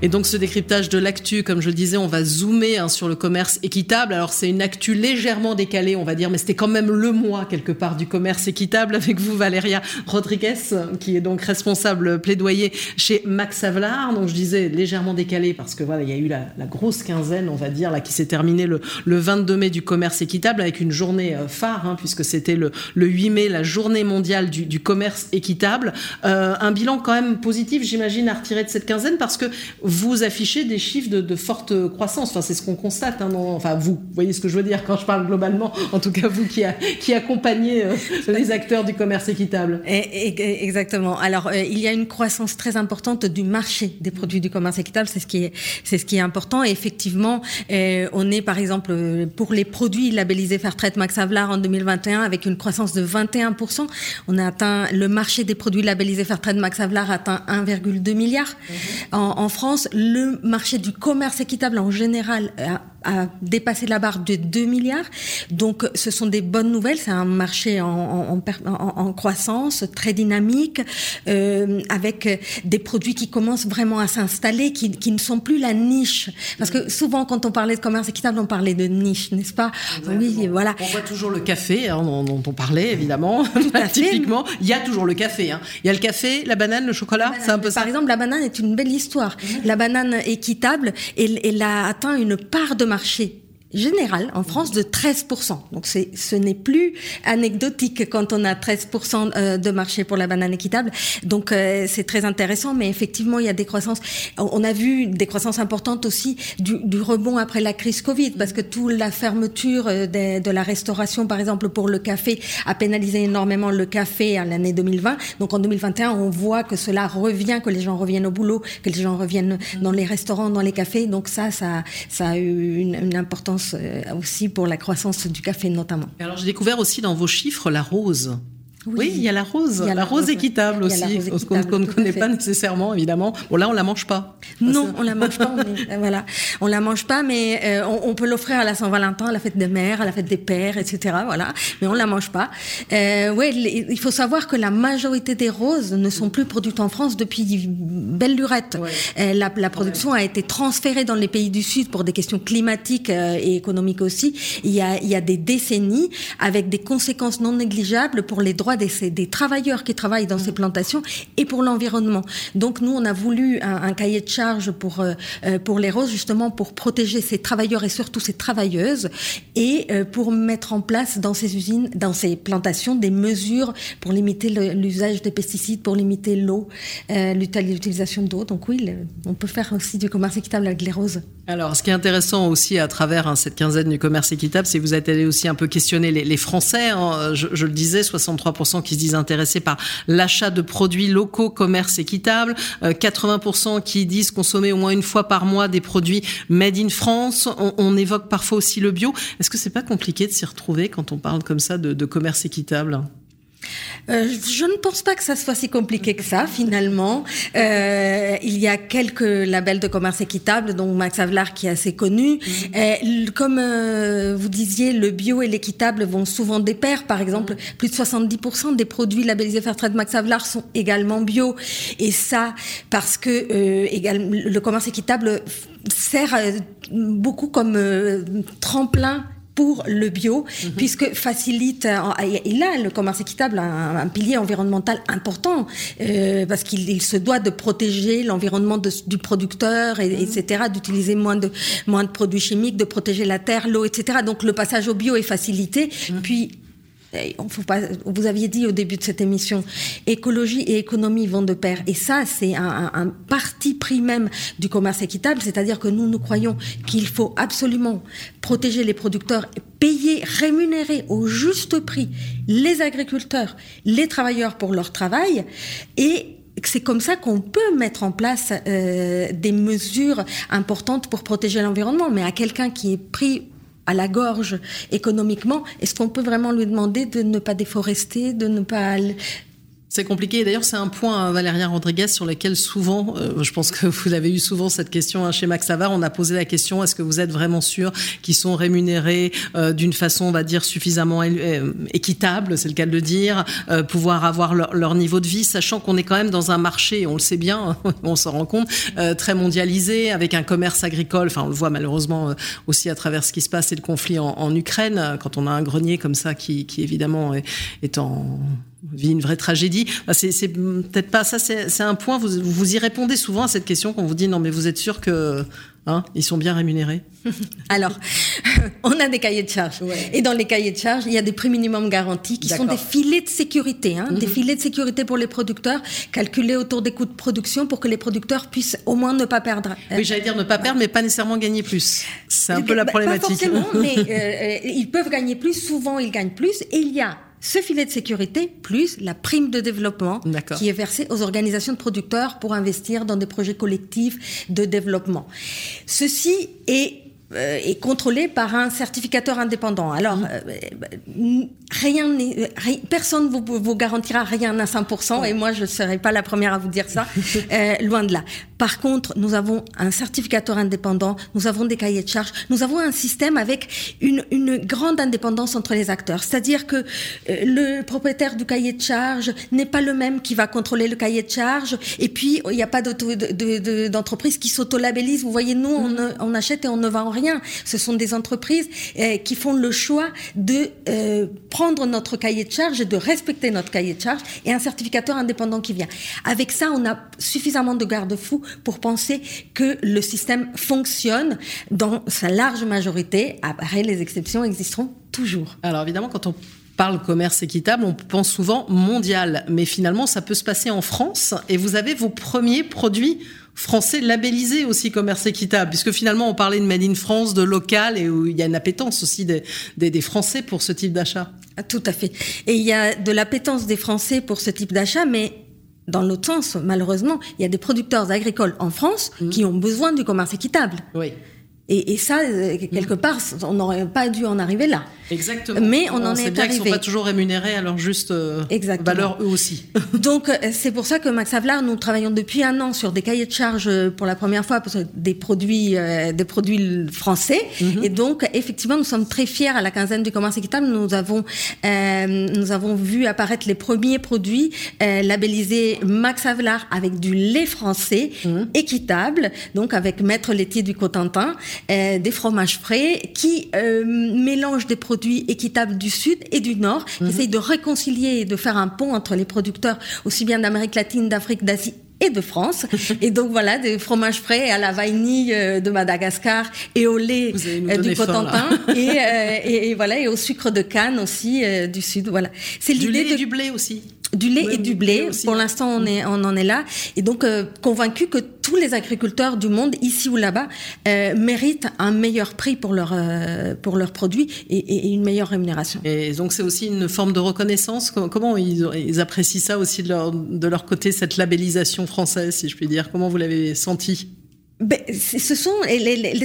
Et donc ce décryptage de l'actu, comme je le disais, on va zoomer hein, sur le commerce équitable. Alors c'est une actu légèrement décalée, on va dire, mais c'était quand même le mois quelque part du commerce équitable avec vous, Valéria Rodriguez, qui est donc responsable plaidoyer chez Max Avelar. Donc je disais légèrement décalé parce que voilà, il y a eu la, grosse quinzaine, on va dire, là qui s'est terminée le, le, 22 mai du commerce équitable avec une journée euh, phare, hein, puisque c'était le, le, 8 mai, la journée mondiale du, du commerce équitable. Euh, un bilan quand même positif, j'imagine, à retirer de cette quinzaine parce que vous affichez des chiffres de, forte croissance. Enfin, c'est ce qu'on constate. Hein, enfin, vous, vous voyez ce que je veux dire quand je parle globalement. En tout cas, vous qui, qui accompagnez euh, les acteurs du commerce équitable. exactement. Alors, euh, il y a une croissance très importante du marché des produits du commerce équitable. C'est ce qui est, c'est ce qui est important. Et effectivement, euh, on est, par exemple, pour les produits labellisés Fairtrade Max Havelaar en 2021 avec une croissance de 21%. On a atteint le marché des produits labellisés Fairtrade Max Havelaar atteint 1,2 milliard. Mm-hmm. En, en France, le marché du commerce équitable en général dépassé la barre de 2 milliards. Donc, ce sont des bonnes nouvelles. C'est un marché en, en, croissance, très dynamique, euh, avec des produits qui commencent vraiment à s'installer, qui, qui, ne sont plus la niche. Parce que souvent, quand on parlait de commerce équitable, on parlait de niche, n'est-ce pas? Oui, voilà. On voit toujours le café, hein, dont, on parlait, évidemment. Typiquement, il y a toujours le café. Hein. Il y a le café, la banane, le chocolat, c'est un peu Par exemple, la banane est une belle histoire. La banane équitable, elle, elle a atteint une part de marché général en France de 13%. Donc ce n'est plus anecdotique quand on a 13% euh, de marché pour la banane équitable. Donc euh, c'est très intéressant, mais effectivement il y a des croissances. On a vu des croissances importantes aussi du, du rebond après la crise Covid, parce que toute la fermeture euh, de, de, la restauration, par exemple pour le café, a pénalisé énormément le café à l'année 2020. Donc en 2021, on voit que cela revient, que les gens reviennent au boulot, que les gens reviennent dans les restaurants, dans les cafés. Donc ça, ça, ça a eu une, une importance euh, aussi pour la croissance du café notamment. Alors j'ai découvert aussi dans vos chiffres la rose. Oui, il y a la rose, il y a la, rose, équitable aussi, qu'on ne connaît pas nécessairement, évidemment. Bon, là, on la mange pas. Non, on la mange pas. On est, voilà, on la mange pas, mais euh, on, peut l'offrir à la Saint-Valentin, à la fête des mères, à la fête des pères, etc. Voilà, mais on la mange pas. Euh, ouais, il faut savoir que la majorité des roses ne sont plus produites en France depuis belle lurette. Euh, la, la, production a été transférée dans les pays du Sud pour des questions climatiques euh, et économiques aussi. Il y a, il y a des décennies avec des conséquences non négligeables pour les droits des, des travailleurs qui travaillent dans ces plantations et pour l'environnement. Donc nous, on a voulu un, cahier de charge pour, euh, euh, pour les roses, justement pour protéger ces travailleurs et surtout ces travailleuses et euh, pour mettre en place dans ces usines, dans ces plantations, des mesures pour limiter l'usage des pesticides, pour limiter l'eau, l'utilisation d'eau. Donc oui, on peut faire aussi du commerce équitable avec les roses. Alors, ce qui est intéressant aussi à travers hein, cette quinzaine du commerce équitable, c'est que vous êtes allé aussi un peu questionner les, les Français. Hein. Je, je, le disais, 63% qui se disent intéressés par l'achat de produits locaux, commerce équitable, 80% euh, qui disent consommer au moins une fois par mois des produits made in France. On, évoque parfois aussi le bio. Est-ce que c'est pas compliqué de s'y retrouver quand on parle comme ça de commerce équitable? Euh, je ne pense pas que ça soit si compliqué que ça, finalement. Euh, il y a quelques labels de commerce équitable, dont Max Havelaar qui est assez connu. Mhm. Comme euh, vous disiez, le bio et l'équitable vont souvent des pairs. Par exemple, mhm. plus de 70% des produits labellisés Fairtrade Max Havelaar sont également bio. Et ça, parce que le commerce équitable sert beaucoup comme tremplin pour le bio, mhm. puisque facilite, il a le commerce équitable un, un pilier environnemental important, euh, parce qu'il se doit de protéger l'environnement du producteur, et, etc., mhm. d'utiliser moins de, moins de produits chimiques, de protéger la terre, l'eau, etc. Donc le passage au bio est facilité. Mhm. Puis vous aviez dit au début de cette émission, écologie et économie vont de pair. Et ça, c'est un, un, parti pris même du commerce équitable, c'est-à-dire que nous, nous croyons qu'il faut absolument protéger les producteurs, payer, rémunérer au juste prix les agriculteurs, les travailleurs pour leur travail et c'est comme ça qu'on peut mettre en place euh, des mesures importantes pour protéger l'environnement. Mais à quelqu'un qui est pris à la gorge économiquement, est-ce qu'on peut vraiment lui demander de ne pas déforester, de ne pas C'est compliqué. D'ailleurs, c'est un point, hein, Valéria Rodriguez, sur lequel souvent, euh, je pense que vous avez eu souvent cette question hein, chez Max Savard, on a posé la question, est-ce que vous êtes vraiment sûr qu'ils sont rémunérés euh, d'une façon, on va dire, suffisamment euh, équitable, c'est le cas de le dire, pouvoir avoir leur, niveau de vie, sachant qu'on est quand même dans un marché, on le sait bien, on s'en rend compte, très mondialisé, avec un commerce agricole, enfin on le voit malheureusement aussi à travers ce qui se passe et le conflit en, Ukraine, quand on a un grenier comme ça qui, qui évidemment est en vit une vraie tragédie. c'est peut-être pas ça, c'est un point, vous, vous y répondez souvent à cette question quand on vous dit non mais vous êtes sûr que hein, ils sont bien rémunérés Alors, on a des cahiers de charges. Et dans les cahiers de charges, il y a des prix minimum garantis qui sont des filets de sécurité, hein, des mhm. filets de sécurité pour les producteurs, calculés autour des coûts de production pour que les producteurs puissent au moins ne pas perdre. Oui, j'allais dire ne pas perdre, mais pas nécessairement gagner plus. C'est un peu la problématique. Pas forcément, mais euh, euh, ils peuvent gagner plus. Souvent, ils gagnent plus. Et il y a ce filet de sécurité plus la prime de développement qui est versée aux organisations de producteurs pour investir dans des projets collectifs de développement. Ceci est euh, est contrôlé par un certificateur indépendant. Alors, mmh. euh, rien, personne vous, vous garantira rien à 100%, et moi je ne serai pas la première à vous dire ça, euh, loin de là. Par contre, nous avons un certificateur indépendant, nous avons des cahiers de charges, nous avons un système avec une, une grande indépendance entre les acteurs. C'est-à-dire que le propriétaire du cahier de charges n'est pas le même qui va contrôler le cahier de charges, et puis il n'y a pas d'entreprise de, qui s'auto-labellise. Vous voyez, nous, on, mmh. on achète et on ne vend rien. Ce sont des entreprises euh, qui font le choix de euh, prendre notre cahier de charge et de respecter notre cahier de charge et un certificateur indépendant qui vient. Avec ça, on a suffisamment de garde-fous pour penser que le système fonctionne dans sa large majorité. Après, les exceptions existeront toujours. Alors évidemment, quand on parle commerce équitable, on pense souvent mondial, mais finalement ça peut se passer en France et vous avez vos premiers produits français labellisé aussi commerce équitable, puisque finalement on parlait de Made in France, de local, et où il y a une appétence aussi des, des, Français pour ce type d'achat. Ah, tout à fait. Et il y a de l'appétence des Français pour ce type d'achat, mais dans l'autre sens, malheureusement, il y a des producteurs agricoles en France mmh. qui ont besoin du commerce équitable. Oui. Et, et ça, euh, quelque mmh. part, on n'aurait pas dû en arriver là. Exactement. Mais on, en est, bien arrivé. Ils sont pas toujours rémunérés à leur juste euh, valeur eux aussi. Donc euh, c'est pour ça que Max Havelaar, nous travaillons depuis un an sur des cahiers de charges euh, pour la première fois pour des produits, des produits français. Mhm. Et donc effectivement, nous sommes très fiers à la quinzaine du commerce équitable. Nous avons nous avons vu apparaître les premiers produits labellisés Max Havelaar avec du lait français mhm. équitable, donc avec maître laitier du Cotentin, des fromages frais qui mélangent des produits équitables du Sud et du Nord, qui mhm. essayent de réconcilier et de faire un pont entre les producteurs aussi bien d'Amérique latine, d'Afrique, d'Asie et de France. et donc voilà, des fromages frais à la vanille euh, de Madagascar et au lait euh, du Cotentin euh, et, et, voilà et au sucre de canne aussi du Sud. Voilà, c'est l'idée de... du blé aussi du lait et du blé. Pour l'instant, on, est, on en est là. Et donc, euh, convaincu que tous les agriculteurs du monde, ici ou là-bas, euh, méritent un meilleur prix pour, leur, euh, pour leurs produits et, une meilleure rémunération. Et donc, c'est aussi une forme de reconnaissance? Comment ils, ils apprécient ça aussi de leur, de leur côté, cette labellisation française, si je puis dire? Comment vous l'avez senti? Ben, ce sont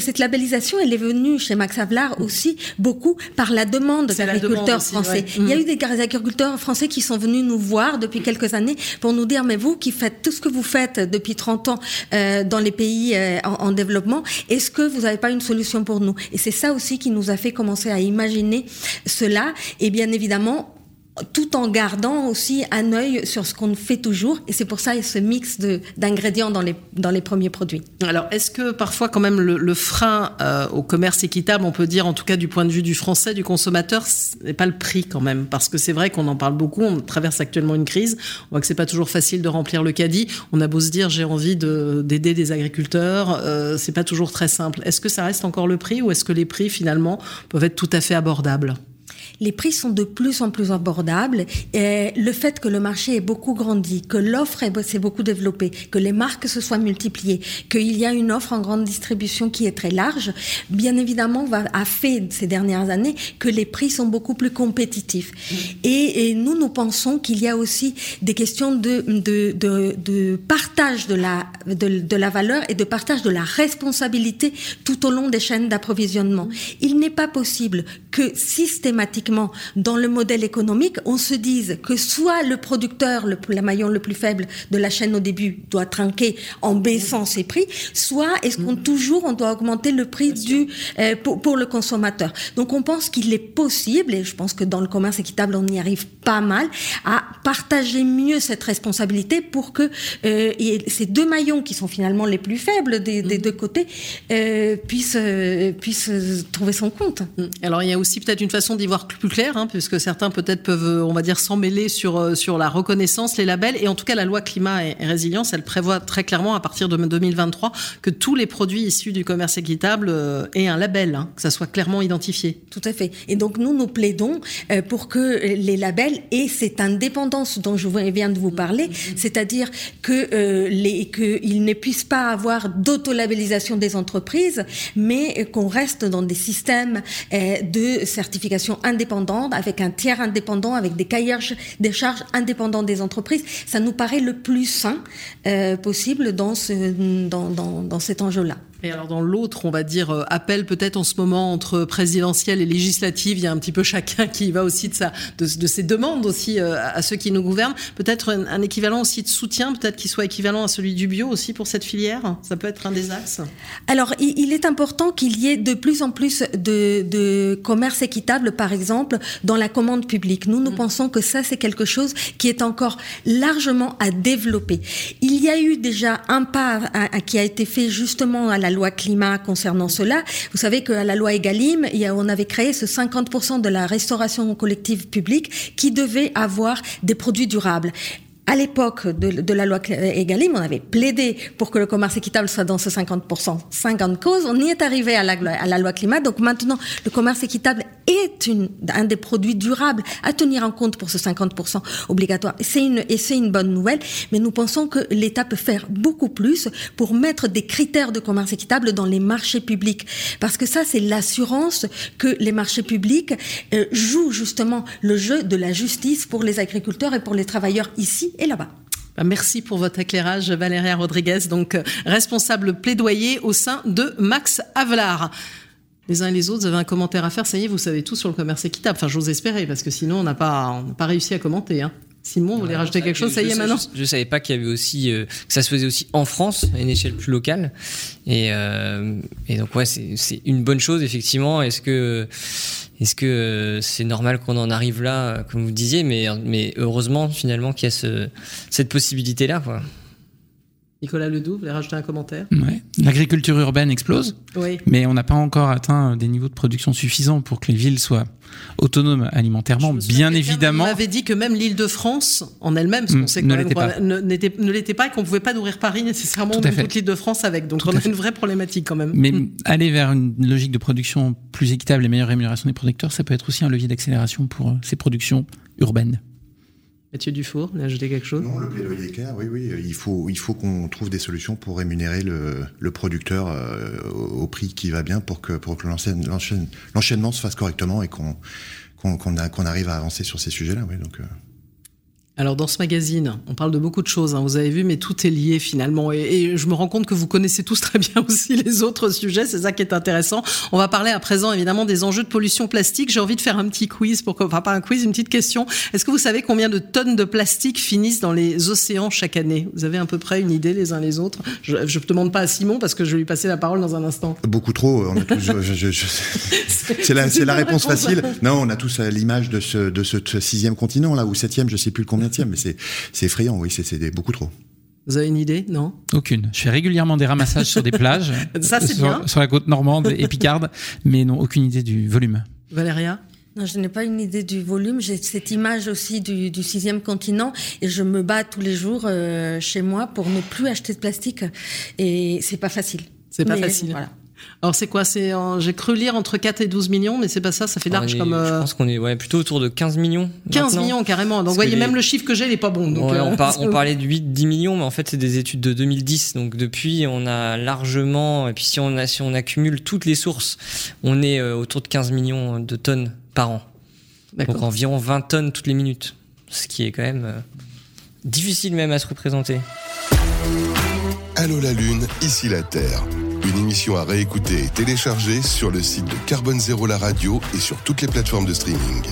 cette labellisation, elle est venue chez Max Havelaar aussi beaucoup par la demande des agriculteurs français. Il y a eu des agriculteurs français qui sont venus nous voir depuis quelques années pour nous dire mais vous qui faites tout ce que vous faites depuis 30 ans euh, dans les pays euh, en, en, développement, est-ce que vous n'avez pas une solution pour nous? Et c'est ça aussi qui nous a fait commencer à imaginer cela. Et bien évidemment, tout en gardant aussi un œil sur ce qu'on fait toujours. Et c'est pour ça ce mix d'ingrédients dans les, dans les premiers produits. Alors, est-ce que parfois, quand même, le, frein euh, au commerce équitable, on peut dire, en tout cas du point de vue du français, du consommateur, ce n'est pas le prix quand même? Parce que c'est vrai qu'on en parle beaucoup, on traverse actuellement une crise, on voit que c'est pas toujours facile de remplir le caddie. On a beau se dire, j'ai envie d'aider des agriculteurs, euh, c'est pas toujours très simple. Est-ce que ça reste encore le prix ou est-ce que les prix, finalement, peuvent être tout à fait abordables? Les prix sont de plus en plus abordables. Et le fait que le marché ait beaucoup grandi, que l'offre s'est beaucoup développée, que les marques se soient multipliées, qu'il y a une offre en grande distribution qui est très large, bien évidemment, va, a fait ces dernières années que les prix sont beaucoup plus compétitifs. Et, nous, nous pensons qu'il y a aussi des questions de, de, de, de partage de la, de, de la valeur et de partage de la responsabilité tout au long des chaînes d'approvisionnement. Il n'est pas possible que systématiquement systématiquement dans le modèle économique, on se dise que soit le producteur, le, la maillon le plus faible de la chaîne au début, doit trinquer en baissant ses prix, soit est-ce qu'on mm. toujours on doit augmenter le prix du euh, pour, pour, le consommateur. Donc on pense qu'il est possible, et je pense que dans le commerce équitable on y arrive pas mal, à partager mieux cette responsabilité pour que euh, ces deux maillons qui sont finalement les plus faibles des, des mm. deux côtés euh, puissent puissent trouver son compte. Mm. Alors il y a aussi peut-être une façon d'y voir plus clair, hein, puisque certains peut-être peuvent, on va dire, s'en mêler sur sur la reconnaissance, les labels, et en tout cas la loi climat et, résilience, elle prévoit très clairement à partir de 2023 que tous les produits issus du commerce équitable euh, aient un label, hein, que ça soit clairement identifié. Tout à fait. Et donc nous nous plaidons euh, pour que les labels aient cette indépendance dont je viens de vous parler, mm-hmm. c'est-à-dire que euh, les qu'ils ne puissent pas avoir d'auto-labellisation des entreprises, mais qu'on reste dans des systèmes de certification indépendante avec un tiers indépendant, avec des cahiers des charges indépendants des entreprises. Ça nous paraît le plus sain possible dans ce dans, dans, dans cet enjeu-là. Et alors dans l'autre, on va dire euh, appel peut-être en ce moment entre présidentielle et législative, il y a un petit peu chacun qui va aussi de, sa, de, de ses demandes aussi euh, à ceux qui nous gouvernent. Peut-être un, équivalent aussi de soutien, peut-être qu'il soit équivalent à celui du bio aussi pour cette filière? Ça peut être un des axes? Alors il, est important qu'il y ait de plus en plus de, de, commerce équitable, par exemple, dans la commande publique. Nous, nous mm. pensons que ça c'est quelque chose qui est encore largement à développer. Il y a eu déjà un pas qui a été fait justement à la loi climat concernant cela. Vous savez qu'à la loi Egalim, on avait créé ce 50% de la restauration collective publique qui devait avoir des produits durables à l'époque de, la loi Egalim, on avait plaidé pour que le commerce équitable soit dans ce 50%. 50 causes, on y est arrivé à la, à la loi climat. Donc maintenant, le commerce équitable est une, un des produits durables à tenir en compte pour ce 50% obligatoire. C'est une, et c'est une bonne nouvelle, mais nous pensons que l'État peut faire beaucoup plus pour mettre des critères de commerce équitable dans les marchés publics. Parce que ça, c'est l'assurance que les marchés publics euh, jouent justement le jeu de la justice pour les agriculteurs et pour les travailleurs ici et là-bas. Bah, merci pour votre éclairage, Valéria Rodriguez, donc euh, responsable plaidoyer au sein de Max Avelar. Les uns et les autres, vous avez un commentaire à faire, ça y est, vous savez tout sur le commerce équitable. Enfin, j'ose espérer, parce que sinon, on n'a pas, pas réussi à commenter. Hein. Simon, vous voulez rajouter quelque chose Ça y est maintenant Je, ne savais pas qu'il y avait aussi euh, que ça se faisait aussi en France à une échelle plus locale. Et, euh, et donc ouais, c'est une bonne chose effectivement. Est-ce que est-ce que euh, c'est normal qu'on en arrive là, comme vous disiez, mais mais heureusement finalement qu'il y a ce, cette possibilité là quoi. Nicolas Ledoux, vous voulez rajouter un commentaire? Ouais. L'agriculture urbaine explose, oui. mais on n'a pas encore atteint des niveaux de production suffisants pour que les villes soient autonomes alimentairement, bien évidemment. On avait dit que même l'île de France, en elle-même, mm, sait ne l'était pas. et qu'on ne pouvait pas nourrir Paris nécessairement de toute l'île de France avec. Donc on a une vraie problématique quand même. Mais mm. aller vers une logique de production plus équitable et meilleure rémunération des producteurs, ça peut être aussi un levier d'accélération pour euh, ces productions urbaines. Mathieu Dufour, vous ajouté quelque chose Non, le plaidoyer est clair, oui, oui. Il faut, il faut qu'on trouve des solutions pour rémunérer le, producteur euh, au prix qui va bien pour que, pour que l'enchaînement se fasse correctement et qu'on qu'on arrive à avancer sur ces sujets-là. Oui, donc, euh, alors dans ce magazine, on parle de beaucoup de choses, hein, vous avez vu, mais tout est lié finalement. Et, je me rends compte que vous connaissez tous très bien aussi les autres sujets, c'est ça qui est intéressant. On va parler à présent évidemment des enjeux de pollution plastique. J'ai envie de faire un petit quiz, pour, enfin pas un quiz, une petite question. Est-ce que vous savez combien de tonnes de plastique finissent dans les océans chaque année? Vous avez à peu près une idée les uns les autres? Je ne demande pas à Simon parce que je vais lui passer la parole dans un instant. Beaucoup trop. c'est la, la, réponse facile. Non, on a tous l'image de ce, de ce sixième continent là ou septième, je sais plus le mais c'est effrayant, oui, c'est beaucoup trop. Vous avez une idée Non? Aucune. Je fais régulièrement des ramassages sur des plages. Ça, c'est bien. Sur la côte normande et picarde, mais non, aucune idée du volume. Valéria? Non, je n'ai pas une idée du volume. J'ai cette image aussi du, sixième continent et je me bats tous les jours euh, chez moi pour ne plus acheter de plastique. Et c'est pas facile. C'est pas facile. Voilà. Alors c'est quoi? C'est j'ai cru lire entre 4 et 12 millions, mais c'est pas ça, ça fait large comme. Je pense qu'on est ouais, plutôt autour de 15 millions. 15 millions carrément. Donc voyez, même le chiffre que j'ai, il est pas bon. Donc, euh, on, parlait de 8, 10 millions, mais en fait c'est des études de 2010. Donc depuis, on a largement, et puis si on a, si on accumule toutes les sources, on est euh, autour de 15 millions de tonnes par an. Donc environ 20 tonnes toutes les minutes, ce qui est quand même euh, difficile même à se représenter. Allô la Lune, ici la Terre. Une émission à réécouter et télécharger sur le site de Carbone Zéro la radio et sur toutes les plateformes de streaming.